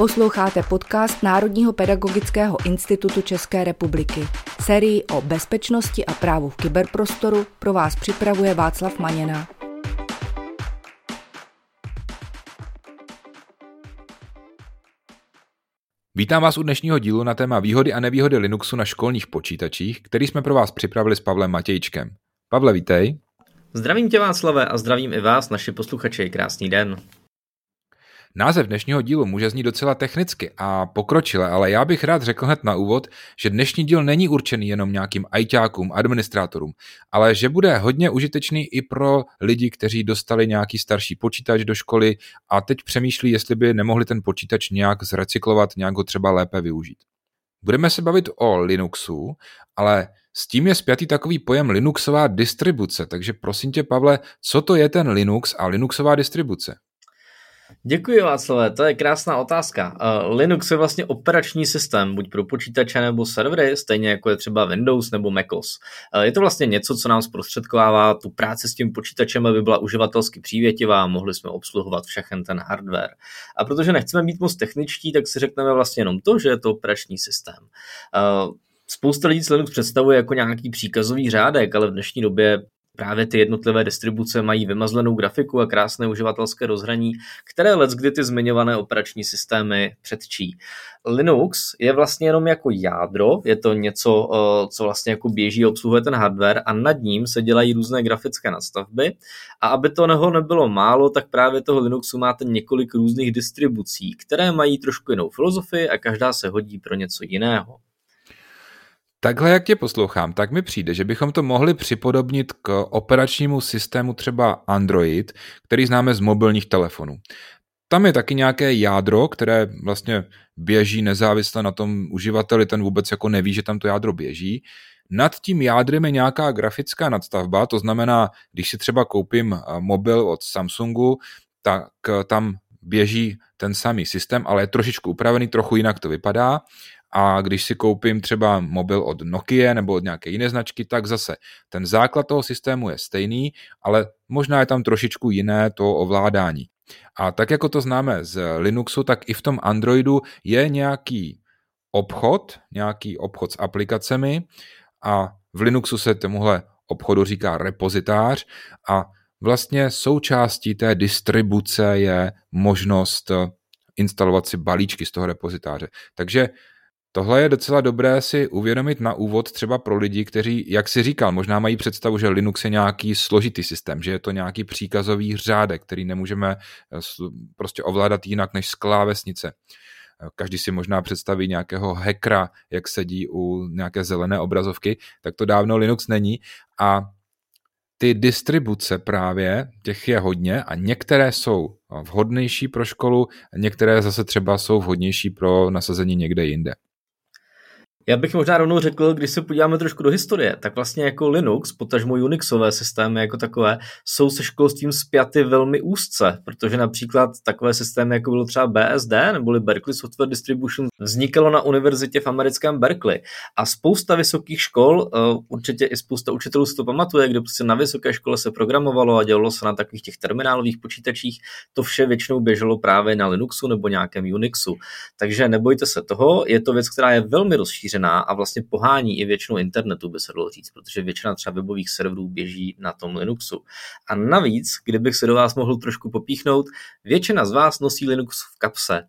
Posloucháte podcast Národního pedagogického institutu České republiky. Sérii o bezpečnosti a právu v kyberprostoru pro vás připravuje Václav Maněna. Vítám vás u dnešního dílu na téma výhody a nevýhody Linuxu na školních počítačích, který jsme pro vás připravili s Pavlem Matějčkem. Pavle, vítej. Zdravím tě Václave a zdravím i vás, naši posluchači. Krásný den. Název dnešního dílu může znít docela technicky a pokročile, ale já bych rád řekl hned na úvod, že dnešní díl není určený jenom nějakým ajťákům, administrátorům, ale že bude hodně užitečný i pro lidi, kteří dostali nějaký starší počítač do školy a teď přemýšlí, jestli by nemohli ten počítač nějak zrecyklovat, nějak ho třeba lépe využít. Budeme se bavit o Linuxu, ale s tím je spjatý takový pojem Linuxová distribuce, takže prosím tě, Pavle, co to je ten Linux a Linuxová distribuce? Děkuji Václavé, to je krásná otázka. Uh, Linux je vlastně operační systém, buď pro počítače nebo servery, stejně jako je třeba Windows nebo MacOS. Uh, je to vlastně něco, co nám zprostředkovává tu práci s tím počítačem, aby byla uživatelsky přívětivá a mohli jsme obsluhovat všechen ten hardware. A protože nechceme být moc techničtí, tak si řekneme vlastně jenom to, že je to operační systém. Uh, Spousta lidí Linux představuje jako nějaký příkazový řádek, ale v dnešní době právě ty jednotlivé distribuce mají vymazlenou grafiku a krásné uživatelské rozhraní, které let kdy ty zmiňované operační systémy předčí. Linux je vlastně jenom jako jádro, je to něco, eh, co vlastně jako běží, obsluhuje ten hardware a nad ním se dělají různé grafické nastavby a aby to neho nebylo málo, tak právě toho Linuxu máte několik různých distribucí, které mají trošku jinou filozofii a každá se hodí pro něco jiného. Takhle, jak tě poslouchám, tak mi přijde, že bychom to mohli připodobnit k operačnímu systému třeba Android, který známe z mobilních telefonů. Tam je taky nějaké jádro, které vlastně běží nezávisle na tom uživateli, ten vůbec jako neví, že tam to jádro běží. Nad tím jádrem je nějaká grafická nadstavba, to znamená, když si třeba koupím eh, mobil od Samsungu, tak eh, tam běží ten samý systém, ale je trošičku upravený, trochu jinak to vypadá a když si koupím třeba mobil od Nokia nebo od nějaké jiné značky, tak zase ten základ toho systému je stejný, ale možná je tam trošičku jiné to ovládání. A tak jako to známe z Linuxu, tak i v tom Androidu je nějaký obchod, nějaký obchod s aplikacemi a v Linuxu se tomuhle obchodu říká repozitář a vlastně součástí té distribuce je možnost instalovat si balíčky z toho repozitáře. Takže Tohle je docela dobré si uvědomit na úvod třeba pro lidi, kteří, jak si říkal, možná mají představu, že Linux je nějaký složitý systém, že je to nějaký příkazový řádek, který nemůžeme eh, prostě ovládat jinak než z klávesnice. Eh, každý si možná představí nějakého hackera, jak sedí u nějaké zelené obrazovky, tak to dávno Linux není. A ty distribuce právě, těch je hodně a některé jsou vhodnější pro školu, některé zase třeba jsou vhodnější pro nasazení někde jinde. Já bych možná rovnou řekl, když se podíváme trošku do historie, tak vlastně jako Linux, potažmo Unixové systémy jako takové, jsou se školstvím spjaty velmi úzce, protože například takové systémy, jako bylo třeba BSD neboli Berkeley Software Distribution, vznikalo na univerzitě v americkém Berkeley. A spousta vysokých škol, eh, určitě i spousta učitelů si to pamatuje, kde prostě na vysoké škole se programovalo a dělalo se na takových těch terminálových počítačích, to vše většinou běželo právě na Linuxu nebo nějakém Unixu. Takže nebojte se toho, je to věc, která je velmi rozšířená rozšířená a vlastně pohání i většinu internetu, by se dalo říct, protože většina třeba webových serverů běží na tom Linuxu. A navíc, kdybych se do vás mohl trošku popíchnout, většina z vás nosí Linux v kapse.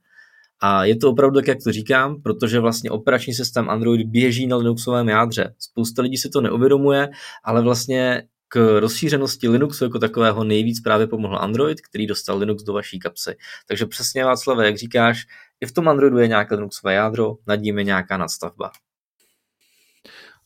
A je to opravdu tak, jak to říkám, protože vlastně operační systém Android běží na Linuxovém jádře. Spousta lidí si to neuvědomuje, ale vlastně k rozšířenosti Linuxu jako takového nejvíc právě pomohl Android, který dostal Linux do vaší kapsy. Takže přesně Václav, jak říkáš, i v tom Androidu je nějaké Linuxové jádro, nad ním je nějaká nadstavba.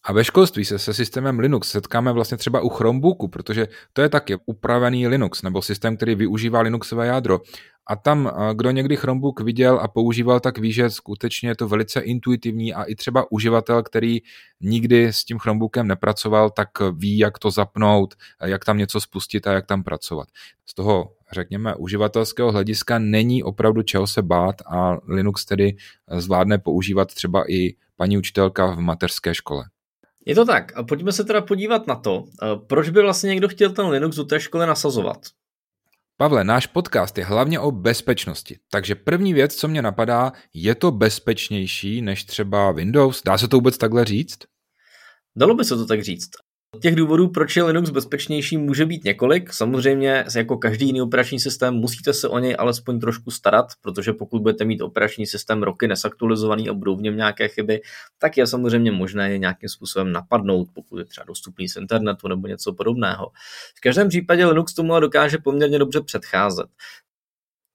A ve školství se se systémem Linux setkáme vlastně třeba u Chromebooku, protože to je taky upravený Linux, nebo systém, který využívá Linuxové jádro. A tam, kdo někdy Chromebook viděl a používal, tak ví, že skutečně je to velice intuitivní a i třeba uživatel, který nikdy s tím Chromebookem nepracoval, tak ví, jak to zapnout, jak tam něco spustit a jak tam pracovat. Z toho, řekněme, uživatelského hlediska není opravdu čeho se bát a Linux tedy zvládne používat třeba i paní učitelka v mateřské škole. Je to tak. A pojďme se teda podívat na to, proč by vlastně někdo chtěl ten Linux do té školy nasazovat. Pavle, náš podcast je hlavně o bezpečnosti, takže první věc, co mě napadá, je to bezpečnější než třeba Windows? Dá se to vůbec takhle říct? Dalo by se to tak říct. Těch důvodů, proč je Linux bezpečnější, může být několik. Samozřejmě, jako každý jiný operační systém, musíte se o něj alespoň trošku starat, protože pokud budete mít operační systém roky nesaktualizovaný a budou v něm nějaké chyby, tak je samozřejmě možné je nějakým způsobem napadnout, pokud je třeba dostupný z internetu nebo něco podobného. V každém případě Linux tomu dokáže poměrně dobře předcházet.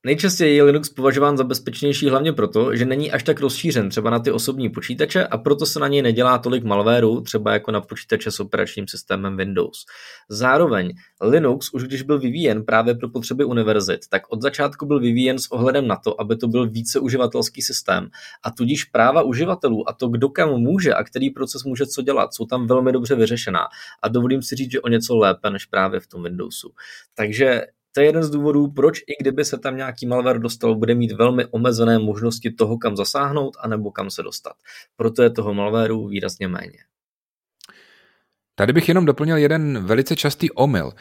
Nejčastěji je Linux považován za bezpečnější hlavně proto, že není až tak rozšířen třeba na ty osobní počítače a proto se na něj nedělá tolik malwareu, třeba jako na počítače s operačním systémem Windows. Zároveň Linux, už když byl vyvíjen právě pro potřeby univerzit, tak od začátku byl vyvíjen s ohledem na to, aby to byl více uživatelský systém a tudíž práva uživatelů a to, kdo kam může a který proces může co dělat, jsou tam velmi dobře vyřešená a dovolím si říct, že o něco lépe než právě v tom Windowsu. Takže to je jeden z důvodů, proč i kdyby se tam nějaký malware dostal, bude mít velmi omezené možnosti toho, kam zasáhnout, anebo kam se dostat. Proto je toho malwareu výrazně méně. Tady bych jenom doplnil jeden velice častý omyl.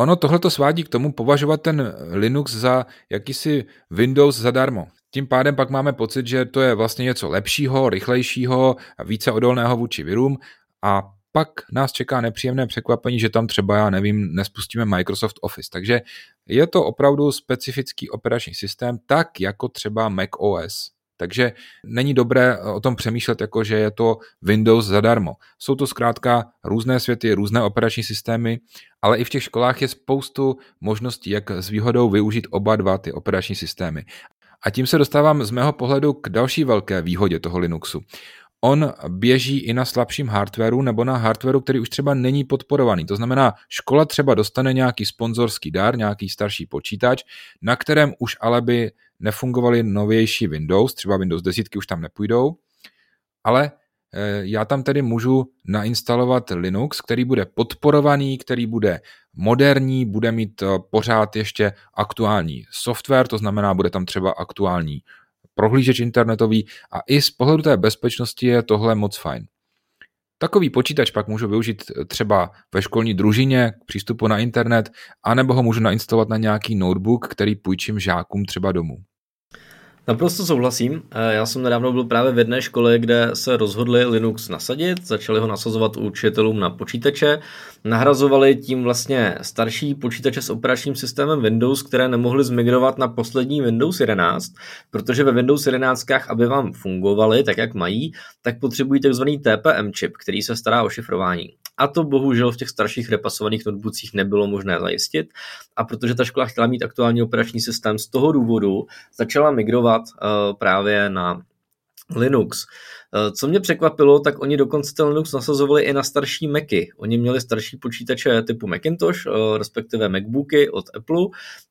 Ono tohleto svádí k tomu považovat ten Linux za jakýsi Windows zadarmo. Tím pádem pak máme pocit, že to je vlastně něco lepšího, rychlejšího a více odolného vůči virům a pak nás čeká nepříjemné překvapení, že tam třeba, já nevím, nespustíme Microsoft Office. Takže je to opravdu specifický operační systém, tak jako třeba Mac OS. Takže není dobré o tom přemýšlet jako, že je to Windows zadarmo. Jsou to zkrátka různé světy, různé operační systémy, ale i v těch školách je spoustu možností, jak s výhodou využít oba dva ty operační systémy. A tím se dostávám z mého pohledu k další velké výhodě toho Linuxu on běží i na slabším hardwareu nebo na hardwareu, který už třeba není podporovaný. To znamená, škola třeba dostane nějaký sponzorský dar, nějaký starší počítač, na kterém už ale by nefungovaly novější Windows, třeba Windows 10 už tam nepůjdou, ale eh, já tam tedy můžu nainstalovat Linux, který bude podporovaný, který bude moderní, bude mít eh, pořád ještě aktuální software, to znamená, bude tam třeba aktuální prohlížeč internetový a i z pohledu té bezpečnosti je tohle moc fajn. Takový počítač pak můžu využít třeba ve školní družině k přístupu na internet, anebo ho můžu nainstalovat na nějaký notebook, který půjčím žákům třeba domů. Naprosto souhlasím. Eh, já jsem nedávno byl právě v jedné škole, kde se rozhodli Linux nasadit, začali ho nasazovat učitelům na počítače, nahrazovali tím vlastně starší počítače s operačním systémem Windows, které nemohly zmigrovat na poslední Windows 11, protože ve Windows 11, aby vám fungovaly tak, jak mají, tak potřebují tzv. TPM čip, který se stará o šifrování. A to bohužel v těch starších repasovaných notebookích nebylo možné zajistit. A protože ta škola chtěla mít aktuální operační systém, z toho důvodu začala migrovat uh, právě na Linux. Eh, co mě překvapilo, tak oni dokonce ten Linux nasazovali i na starší Macy. Oni měli starší počítače typu Macintosh, eh, respektive Macbooky od Apple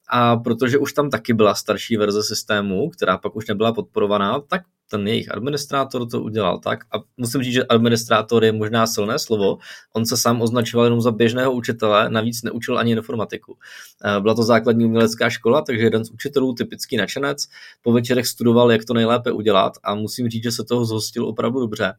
a protože už tam taky byla starší verze systému, která pak už nebyla podporovaná, tak ten jejich administrátor to udělal tak a musím říct, že administrátor je možná silné slovo, on se sám označoval jenom za běžného učitele, navíc neučil ani informatiku. Eh, byla to základní umělecká škola, takže jeden z učitelů, typický načenec, po večerech studoval, jak to nejlépe udělat a musím říct, že se toho zhostil opravdu dobře.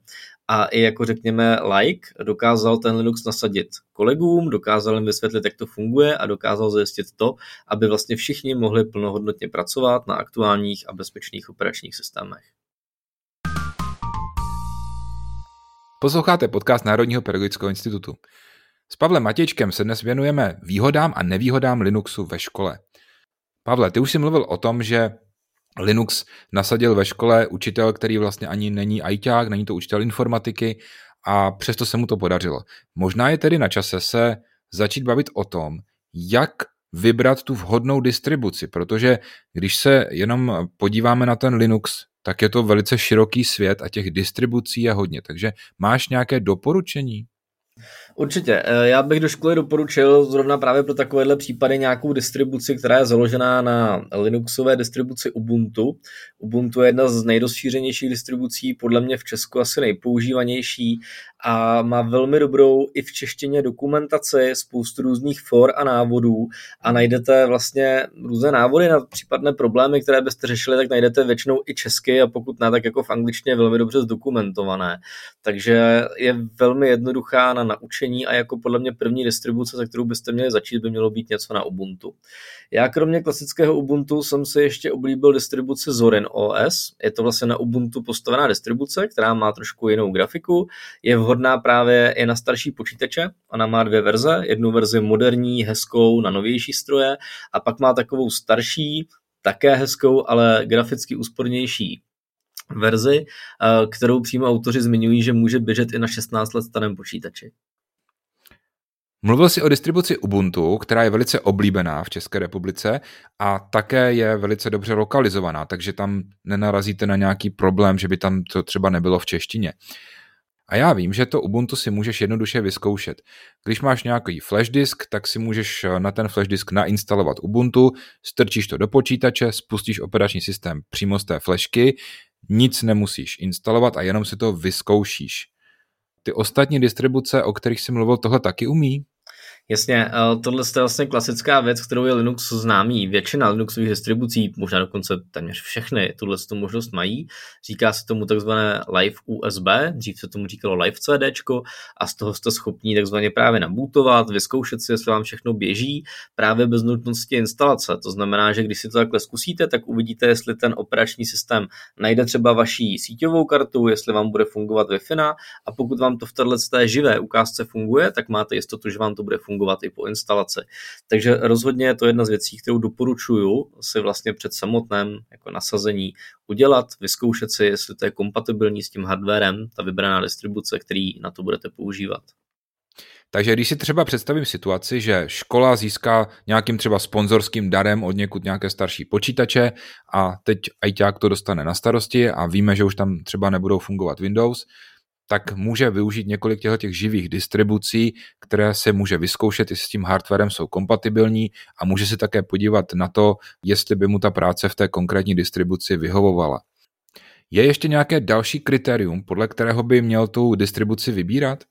A i jako řekněme like dokázal ten Linux nasadit kolegům, dokázal jim vysvětlit, jak to funguje a dokázal zajistit to, aby vlastně všichni mohli plnohodnotně pracovat na aktuálních a bezpečných operačních systémech. Posloucháte podcast Národního pedagogického institutu. S Pavlem Matěčkem se dnes věnujeme výhodám a nevýhodám Linuxu ve škole. Pavle, ty už jsi mluvil o tom, že Linux nasadil ve škole učitel, který vlastně ani není ajťák, není to učitel informatiky a přesto se mu to podařilo. Možná je tedy na čase se začít bavit o tom, jak vybrat tu vhodnou distribuci, protože když se jenom podíváme na ten Linux, tak je to velice široký svět a těch distribucí je hodně. Takže máš nějaké doporučení? Určitě. Eh, já bych do školy doporučil zrovna právě pro takovéhle případy nějakou distribuci, která je založená na Linuxové distribuci Ubuntu. Ubuntu je jedna z nejrozšířenějších distribucí, podle mě v Česku asi nejpoužívanější a má velmi dobrou i v češtině dokumentaci, spoustu různých for a návodů a najdete vlastně různé návody na případné problémy, které byste řešili, tak najdete většinou i česky a pokud ne, tak jako v angličtině velmi dobře zdokumentované. Takže je velmi jednoduchá na naučení řešení a jako podle mě první distribuce, za kterou byste měli začít, by mělo být něco na Ubuntu. Já kromě klasického Ubuntu jsem si ještě oblíbil distribuci Zorin OS. Je to vlastně na Ubuntu postavená distribuce, která má trošku jinou grafiku. Je vhodná právě i na starší počítače. Ona má dvě verze. Jednu verzi moderní, hezkou na novější stroje a pak má takovou starší, také hezkou, ale graficky úspornější verzi, eh, kterou přímo autoři zmiňují, že může běžet i na 16 let starém počítači. Mluvil jsi o distribuci Ubuntu, která je velice oblíbená v České republice a také je velice dobře lokalizovaná, takže tam nenarazíte na nějaký problém, že by tam to třeba nebylo v češtině. A já vím, že to Ubuntu si můžeš jednoduše vyzkoušet. Když máš nějaký flash disk, tak si můžeš na ten flash disk nainstalovat Ubuntu, strčíš to do počítače, spustíš operační systém přímo z té flashky, nic nemusíš instalovat a jenom si to vyzkoušíš. Ty ostatní distribuce, o kterých jsi mluvil, tohle taky umí? Jasně, eh, tohle je vlastně klasická věc, kterou je Linux známý. Většina Linuxových distribucí, možná dokonce téměř všechny, tuhle tu možnost mají. Říká se tomu takzvané Live USB, dřív se tomu říkalo Live CD, a z toho jste schopní takzvaně právě nabootovat, vyzkoušet si, jestli vám všechno běží, právě bez nutnosti instalace. To znamená, že když si to takhle zkusíte, tak uvidíte, jestli ten operační systém najde třeba vaší síťovou kartu, jestli vám bude fungovat Wi-Fi, a pokud vám to v této živé ukázce funguje, tak máte jistotu, že vám to bude fungovat fungovat i po instalaci. Takže rozhodně je to jedna z věcí, kterou doporučuju si vlastně před samotném jako nasazení udělat, vyzkoušet si, jestli to je kompatibilní s tím hardwarem, ta vybraná distribuce, který na to budete používat. Takže když si třeba představím situaci, že škola získá nějakým třeba sponzorským darem od někud nějaké starší počítače a teď ITák to dostane na starosti a víme, že už tam třeba nebudou fungovat Windows, tak může využít několik těchto těch živých distribucí, které se může vyzkoušet, jestli s tím hardwarem jsou kompatibilní a může se také podívat na to, jestli by mu ta práce v té konkrétní distribuci vyhovovala. Je ještě nějaké další kritérium, podle kterého by měl tu distribuci vybírat?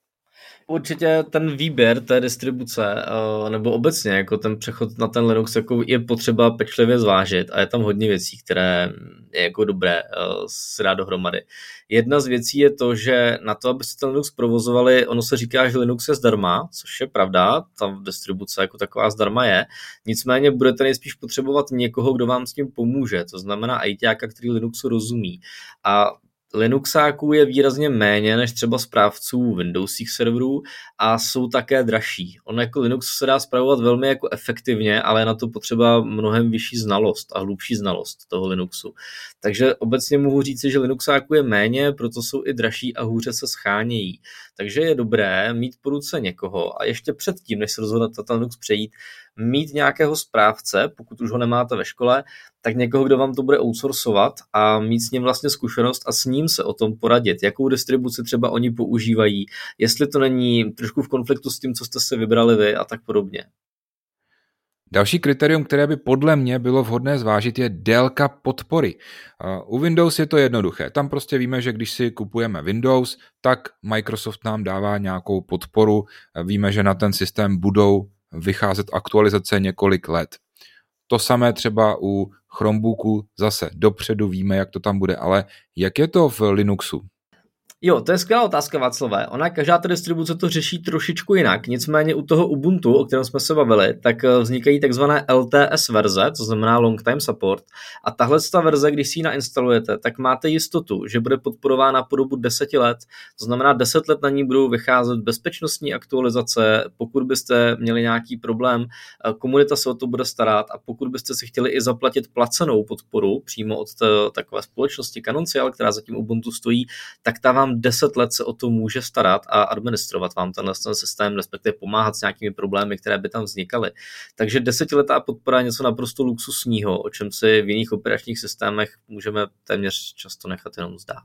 Určitě ten výběr té distribuce, eh, nebo obecně jako ten přechod na ten Linux jako je potřeba pečlivě zvážit a je tam hodně věcí, které je jako dobré eh, si dát dohromady. Jedna z věcí je to, že na to, abyste ten Linux provozovali, ono se říká, že Linux je zdarma, což je pravda, ta distribuce jako taková zdarma je, nicméně budete nejspíš potřebovat někoho, kdo vám s tím pomůže, to znamená ITáka, který Linuxu rozumí. A Linuxáků je výrazně méně než třeba správců Windowsích serverů a jsou také dražší. On jako Linux se dá zpravovat velmi jako efektivně, ale je na to potřeba mnohem vyšší znalost a hlubší znalost toho Linuxu. Takže obecně mohu říct, že Linuxáků je méně, proto jsou i dražší a hůře se schánějí. Takže je dobré mít po ruce někoho a ještě předtím, než se rozhodnete na Linux přejít, mít nějakého správce, pokud už ho nemáte ve škole, tak někoho, kdo vám to bude outsourcovat a mít s ním vlastně zkušenost a s ním se o tom poradit, jakou distribuci třeba oni používají, jestli to není trošku v konfliktu s tím, co jste si vybrali vy a tak podobně. Další kritérium, které by podle mě bylo vhodné zvážit, je délka podpory. U Windows je to jednoduché. Tam prostě víme, že když si kupujeme Windows, tak Microsoft nám dává nějakou podporu. Víme, že na ten systém budou vycházet aktualizace několik let. To samé třeba u Chromebooku, zase dopředu víme, jak to tam bude, ale jak je to v Linuxu? Jo, to je skvělá otázka, Václavé. Ona, každá ta distribuce to řeší trošičku jinak. Nicméně u toho Ubuntu, o kterém jsme se bavili, tak eh, vznikají takzvané LTS verze, to znamená Long Time Support. A tahle ta verze, když si ji nainstalujete, tak máte jistotu, že bude podporována po dobu 10 let. To znamená, 10 let na ní budou vycházet bezpečnostní aktualizace. Pokud byste měli nějaký problém, eh, komunita se o to bude starat. A pokud byste si chtěli i zaplatit placenou podporu přímo od té, takové společnosti Canoncial, která zatím Ubuntu stojí, tak ta vám 10 let se o to může starat a administrovat vám tenhle ten systém, respektive pomáhat s nějakými problémy, které by tam vznikaly. Takže desetiletá podpora je něco naprosto luxusního, o čem si v jiných operačních systémech můžeme téměř často nechat jenom zdát.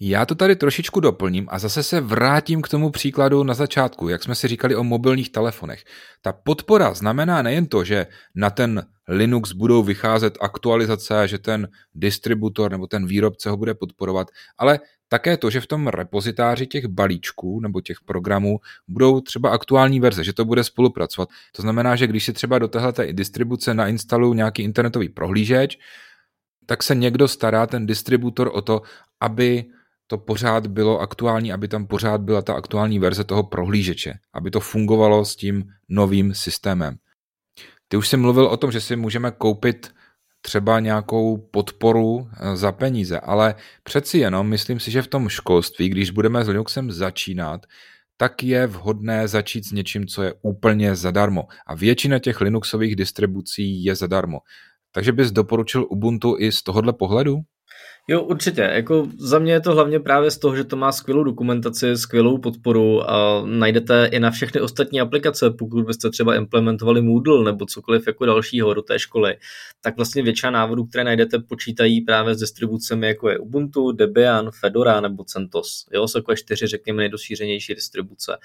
Já to tady trošičku doplním a zase se vrátím k tomu příkladu na začátku, jak jsme si říkali o mobilních telefonech. Ta podpora znamená nejen to, že na ten Linux budou vycházet aktualizace, že ten distributor nebo ten výrobce ho bude podporovat, ale také to, že v tom repozitáři těch balíčků nebo těch programů budou třeba aktuální verze, že to bude spolupracovat. To znamená, že když si třeba do téhle distribuce nainstalují nějaký internetový prohlížeč, tak se někdo stará, ten distributor, o to, aby to pořád bylo aktuální, aby tam pořád byla ta aktuální verze toho prohlížeče, aby to fungovalo s tím novým systémem. Ty už jsi mluvil o tom, že si můžeme koupit třeba nějakou podporu eh, za peníze, ale přeci jenom myslím si, že v tom školství, když budeme s Linuxem začínat, tak je vhodné začít s něčím, co je úplně zadarmo. A většina těch Linuxových distribucí je zadarmo. Takže bys doporučil Ubuntu i z tohohle pohledu? Jo, určitě. Jako za mě je to hlavně právě z toho, že to má skvělou dokumentaci, skvělou podporu a najdete i na všechny ostatní aplikace, pokud byste třeba implementovali Moodle nebo cokoliv jako dalšího do té školy, tak vlastně většina návodů, které najdete, počítají právě s distribucemi jako je Ubuntu, Debian, Fedora nebo CentOS. Jo, jsou takové čtyři, řekněme, nejdošířenější distribuce.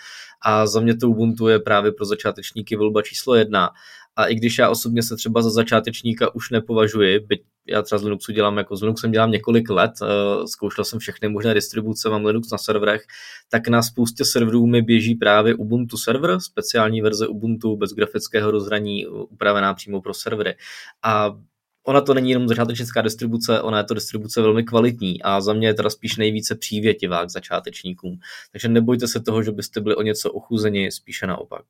A za mě to Ubuntu je právě pro začátečníky volba číslo jedna. A i když já osobně se třeba za začátečníka už nepovažuji, byť já třeba z Linuxu dělám, jako z Linuxem dělám několik let, uh, zkoušel jsem všechny možné distribuce, mám Linux na serverech, tak na spoustě serverů mi běží právě Ubuntu server, speciální verze Ubuntu bez grafického rozhraní, upravená přímo pro servery. A ona to není jenom začátečnická distribuce, ona je to distribuce velmi kvalitní a za mě je teda spíš nejvíce přívětivá k začátečníkům. Takže nebojte se toho, že byste byli o něco ochuzeni, spíše naopak.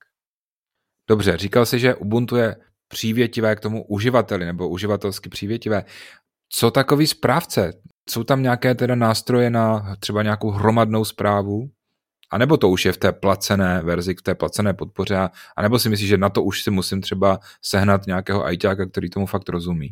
Dobře, říkal jsi, že Ubuntu je přívětivé k tomu uživateli nebo uživatelsky přívětivé. Co takový správce? Jsou tam nějaké teda nástroje na třeba nějakou hromadnou zprávu? A nebo to už je v té placené verzi, v té placené podpoře? A nebo si myslíš, že na to už si musím třeba sehnat nějakého ajťáka, který tomu fakt rozumí?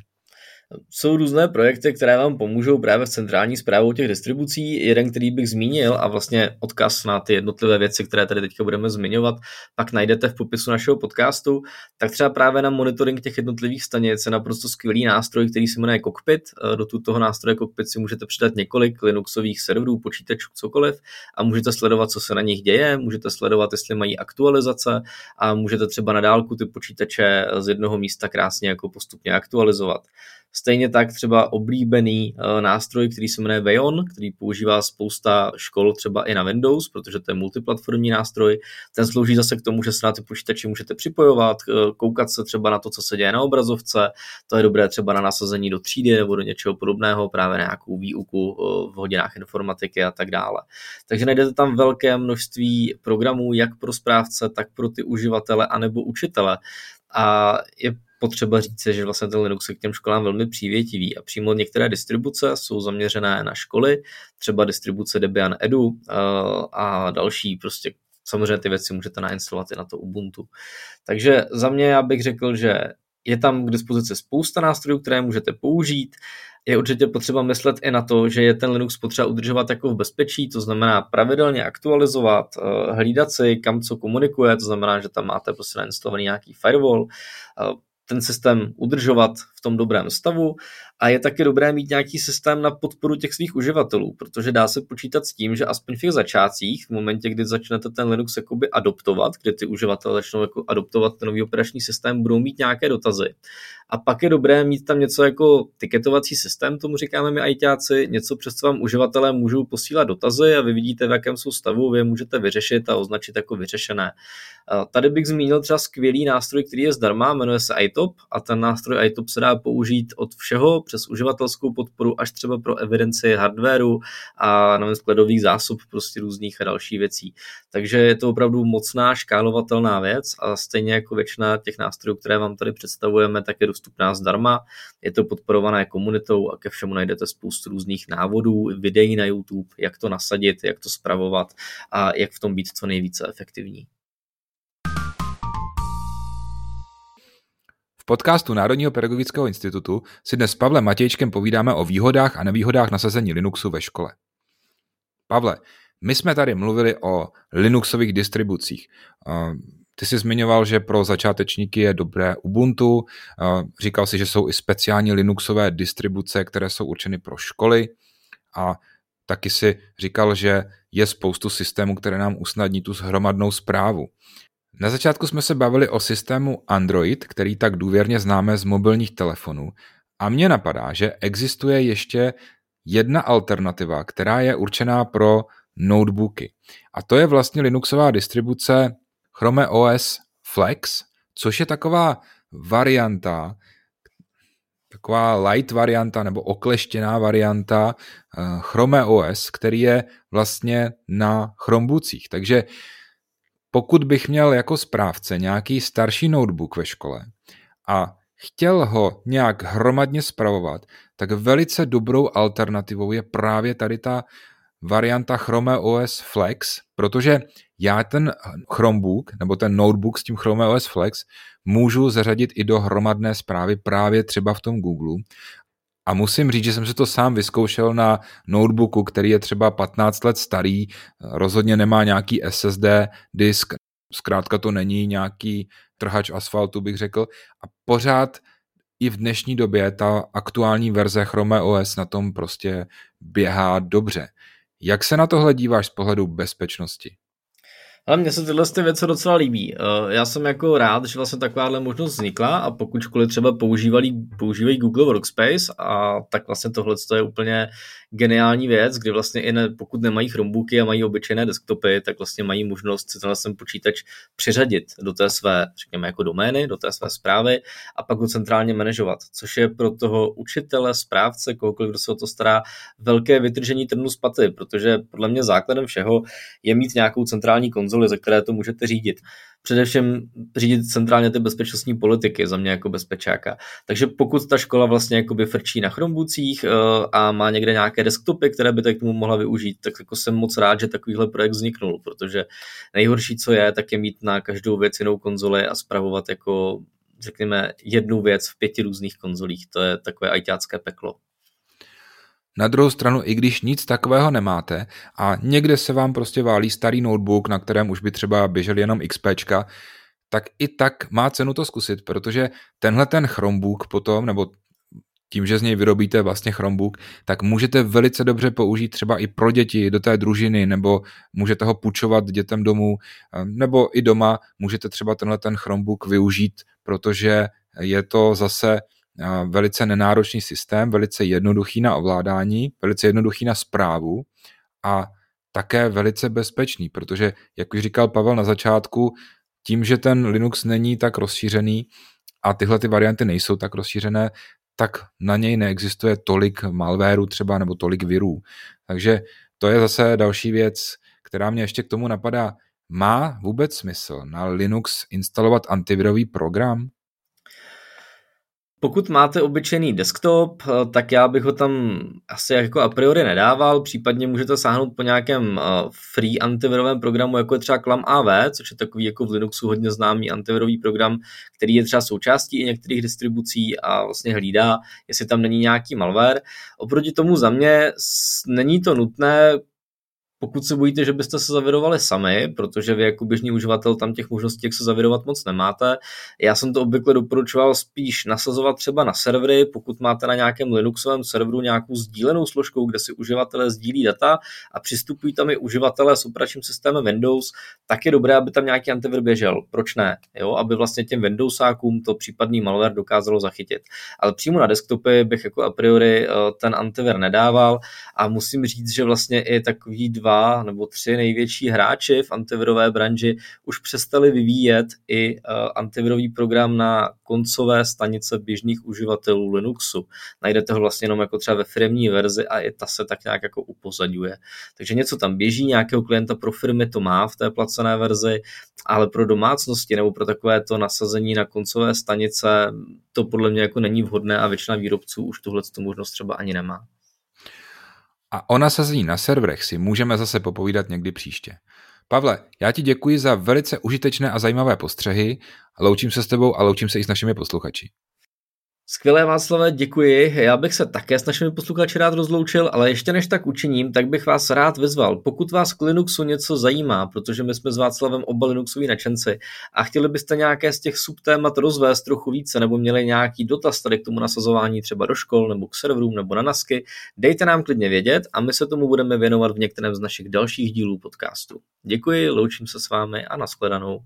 Jsou různé projekty, které vám pomůžou právě v centrální zprávou těch distribucí. Jeden, který bych zmínil a vlastně odkaz na ty jednotlivé věci, které tady teďka budeme zmiňovat, pak najdete v popisu našeho podcastu, tak třeba právě na monitoring těch jednotlivých stanic je naprosto skvělý nástroj, který se jmenuje Cockpit. Do toho nástroje Cockpit si můžete přidat několik Linuxových serverů, počítačů, cokoliv a můžete sledovat, co se na nich děje, můžete sledovat, jestli mají aktualizace a můžete třeba na dálku ty počítače z jednoho místa krásně jako postupně aktualizovat. Stejně tak třeba oblíbený uh, nástroj, který se jmenuje Veon, který používá spousta škol třeba i na Windows, protože to je multiplatformní nástroj. Ten slouží zase k tomu, že se na ty počítače můžete připojovat, uh, koukat se třeba na to, co se děje na obrazovce. To je dobré třeba na nasazení do třídy nebo do něčeho podobného, právě na nějakou výuku uh, v hodinách informatiky a tak dále. Takže najdete tam velké množství programů, jak pro správce, tak pro ty uživatele anebo učitele. A je potřeba říct, že vlastně ten Linux je k těm školám velmi přívětivý a přímo některé distribuce jsou zaměřené na školy, třeba distribuce Debian Edu eh, a další prostě samozřejmě ty věci můžete nainstalovat i na to Ubuntu. Takže za mě já bych řekl, že je tam k dispozici spousta nástrojů, které můžete použít. Je určitě potřeba myslet i na to, že je ten Linux potřeba udržovat jako v bezpečí, to znamená pravidelně aktualizovat, eh, hlídat si, kam co komunikuje, to znamená, že tam máte prostě nainstalovaný nějaký firewall, eh, ten systém udržovat v tom dobrém stavu a je taky dobré mít nějaký systém na podporu těch svých uživatelů, protože dá se počítat s tím, že aspoň v těch začátcích, v momentě, kdy začnete ten Linux jakoby adoptovat, kdy ty uživatelé začnou jako adoptovat ten nový operační systém, budou mít nějaké dotazy. A pak je dobré mít tam něco jako tiketovací systém, tomu říkáme my ITáci, něco přes co vám uživatelé můžou posílat dotazy a vy vidíte, v jakém jsou stavu, vy je můžete vyřešit a označit jako vyřešené. Tady bych zmínil třeba skvělý nástroj, který je zdarma, jmenuje se iTop a ten nástroj iTop se dá použít od všeho přes uživatelskou podporu až třeba pro evidenci hardwareu a nevím, skladových zásob prostě různých a dalších věcí. Takže je to opravdu mocná škálovatelná věc a stejně jako většina těch nástrojů, které vám tady představujeme, tak je dostupná zdarma. Je to podporované komunitou a ke všemu najdete spoustu různých návodů, videí na YouTube, jak to nasadit, jak to spravovat a jak v tom být co nejvíce efektivní. Podcastu Národního pedagogického institutu si dnes s Pavlem Matějčkem povídáme o výhodách a nevýhodách nasazení Linuxu ve škole. Pavle, my jsme tady mluvili o Linuxových distribucích. Ty jsi zmiňoval, že pro začátečníky je dobré Ubuntu, říkal si, že jsou i speciální Linuxové distribuce, které jsou určeny pro školy a taky si říkal, že je spoustu systémů, které nám usnadní tu hromadnou zprávu. Na začátku jsme se bavili o systému Android, který tak důvěrně známe z mobilních telefonů. A mně napadá, že existuje ještě jedna alternativa, která je určená pro notebooky. A to je vlastně Linuxová distribuce Chrome OS Flex, což je taková varianta taková light varianta nebo okleštěná varianta uh, Chrome OS, který je vlastně na Chromebookích. Takže pokud bych měl jako správce nějaký starší notebook ve škole a chtěl ho nějak hromadně spravovat, tak velice dobrou alternativou je právě tady ta varianta Chrome OS Flex, protože já ten Chromebook nebo ten notebook s tím Chrome OS Flex můžu zařadit i do hromadné zprávy právě třeba v tom Google. A musím říct, že jsem si to sám vyzkoušel na notebooku, který je třeba 15 let starý, rozhodně nemá nějaký SSD disk, zkrátka to není nějaký trhač asfaltu, bych řekl. A pořád i v dnešní době ta aktuální verze Chrome OS na tom prostě běhá dobře. Jak se na tohle díváš z pohledu bezpečnosti? Ale mně se tyhle ty věci docela líbí. Eh, já jsem jako rád, že vlastně takováhle možnost vznikla a pokud školy třeba používali, používají Google Workspace a tak vlastně tohle je úplně geniální věc, kdy vlastně i ne, pokud nemají Chromebooky a mají obyčejné desktopy, tak vlastně mají možnost si tenhle ten počítač přiřadit do té své, řekněme, jako domény, do té své zprávy a pak ho centrálně manažovat, což je pro toho učitele, správce, kohokoliv, kdo se o to stará, velké vytržení trnu z paty, protože podle mě základem všeho je mít nějakou centrální konzoli, ze které to můžete řídit především řídit centrálně ty bezpečnostní politiky za mě jako bezpečáka. Takže pokud ta škola vlastně jakoby frčí na Chromebookích eh, a má někde nějaké desktopy, které by tak tomu mohla využít, tak jako jsem moc rád, že takovýhle projekt vzniknul, protože nejhorší, co je, tak je mít na každou věc jinou konzoli a spravovat jako řekněme jednu věc v pěti různých konzolích. To je takové ajťácké peklo. Na druhou stranu, i když nic takového nemáte a někde se vám prostě válí starý notebook, na kterém už by třeba běžel jenom XP, tak i tak má cenu to zkusit, protože tenhle ten Chromebook potom, nebo tím, že z něj vyrobíte vlastně Chromebook, tak můžete velice dobře použít třeba i pro děti do té družiny, nebo můžete ho půjčovat dětem domů, nebo i doma můžete třeba tenhle ten Chromebook využít, protože je to zase velice nenáročný systém, velice jednoduchý na ovládání, velice jednoduchý na zprávu a také velice bezpečný, protože, jak už říkal Pavel na začátku, tím, že ten Linux není tak rozšířený a tyhle ty varianty nejsou tak rozšířené, tak na něj neexistuje tolik malwareu třeba nebo tolik virů. Takže to je zase další věc, která mě ještě k tomu napadá. Má vůbec smysl na Linux instalovat antivirový program? Pokud máte obyčejný desktop, eh, tak já bych ho tam asi jako a priori nedával, případně můžete sáhnout po nějakém eh, free antivirovém programu, jako je třeba Clam AV, což je takový jako v Linuxu hodně známý antivirový program, který je třeba součástí i některých distribucí a vlastně hlídá, jestli tam není nějaký malware. Oproti tomu za mě není to nutné, pokud se bojíte, že byste se zavirovali sami, protože vy jako běžný uživatel tam těch možností, jak se zavirovat moc nemáte, já jsem to obvykle doporučoval spíš nasazovat třeba na servery, pokud máte na nějakém Linuxovém serveru nějakou sdílenou složkou, kde si uživatelé sdílí data a přistupují tam i uživatelé s operačním systémem Windows, tak je dobré, aby tam nějaký antivir běžel. Proč ne? Jo? Aby vlastně těm Windowsákům to případný malware dokázalo zachytit. Ale přímo na desktopy bych jako a priori eh, ten antivir nedával a musím říct, že vlastně i takový dva dva nebo tři největší hráči v antivirové branži už přestali vyvíjet i uh, antivirový program na koncové stanice běžných uživatelů Linuxu. Najdete ho vlastně jenom jako třeba ve firmní verzi a i ta se tak nějak jako upozadňuje. Takže něco tam běží, nějakého klienta pro firmy to má v té placené verzi, ale pro domácnosti nebo pro takové to nasazení na koncové stanice to podle mě jako není vhodné a většina výrobců už tuhle možnost třeba ani nemá. A o nasazení na serverech si můžeme zase popovídat někdy příště. Pavle, já ti děkuji za velice užitečné a zajímavé postřehy. Loučím se s tebou a loučím se i s našimi posluchači. Skvělé Václave, děkuji. Já bych se také s našimi posluchači rád rozloučil, ale ještě než tak učiním, tak bych vás rád vyzval. Pokud vás k Linuxu něco zajímá, protože my jsme s Václavem oba Linuxoví načenci a chtěli byste nějaké z těch subtémat rozvést trochu více nebo měli nějaký dotaz tady k tomu nasazování třeba do škol nebo k serverům nebo na nasky, dejte nám klidně vědět a my se tomu budeme věnovat v některém z našich dalších dílů podcastu. Děkuji, loučím se s vámi a nashledanou.